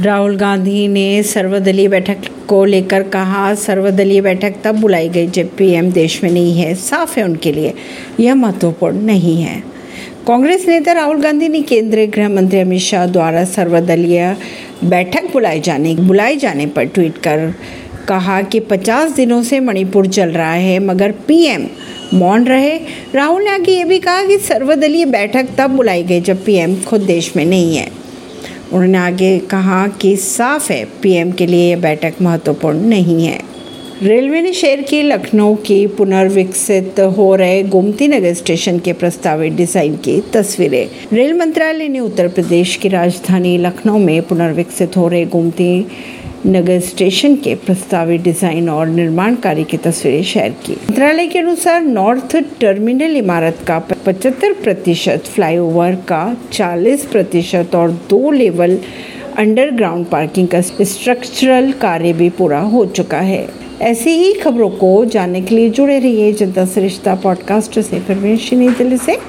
राहुल गांधी ने सर्वदलीय बैठक को लेकर कहा, सर्वदलीय बैठक तब बुलाई गई जब पीएम देश में नहीं है, साफ़ है उनके लिए, यह महत्वपूर्ण नहीं है। कांग्रेस नेता राहुल गांधी ने केंद्रीय गृह मंत्री अमित शाह द्वारा सर्वदलीय बैठक बुलाए जाने बुलाए जाने पर ट्वीट कर कहा कि 50 दिनों से मणिपुर चल रहा है, मगर पीएम मौन रहे। राहुल ने आगे ये भी कहा कि सर्वदलीय बैठक तब बुलाई गई जब पीएम खुद देश में नहीं है। उन्होंने आगे कहा कि साफ़ है पीएम के लिए यह बैठक महत्वपूर्ण नहीं है। रेलवे ने शेयर की लखनऊ के पुनर्विकसित हो रहे गोमती नगर स्टेशन के प्रस्तावित डिज़ाइन की तस्वीरें। रेल मंत्रालय ने उत्तर प्रदेश की राजधानी लखनऊ में पुनर्विकसित हो रहे गोमती नगर स्टेशन के प्रस्तावित डिज़ाइन और निर्माण कार्य की तस्वीरें शेयर की। मंत्रालय के अनुसार नॉर्थ टर्मिनल इमारत का 75 प्रतिशत फ्लाईओवर का 40 प्रतिशत और दो लेवल अंडरग्राउंड पार्किंग का स्ट्रक्चरल कार्य भी पूरा हो चुका है। ऐसी ही खबरों को जानने के लिए जुड़े रहिए जनता सरिश्ता पॉडकास्ट से। फिर नई दिल्ली से।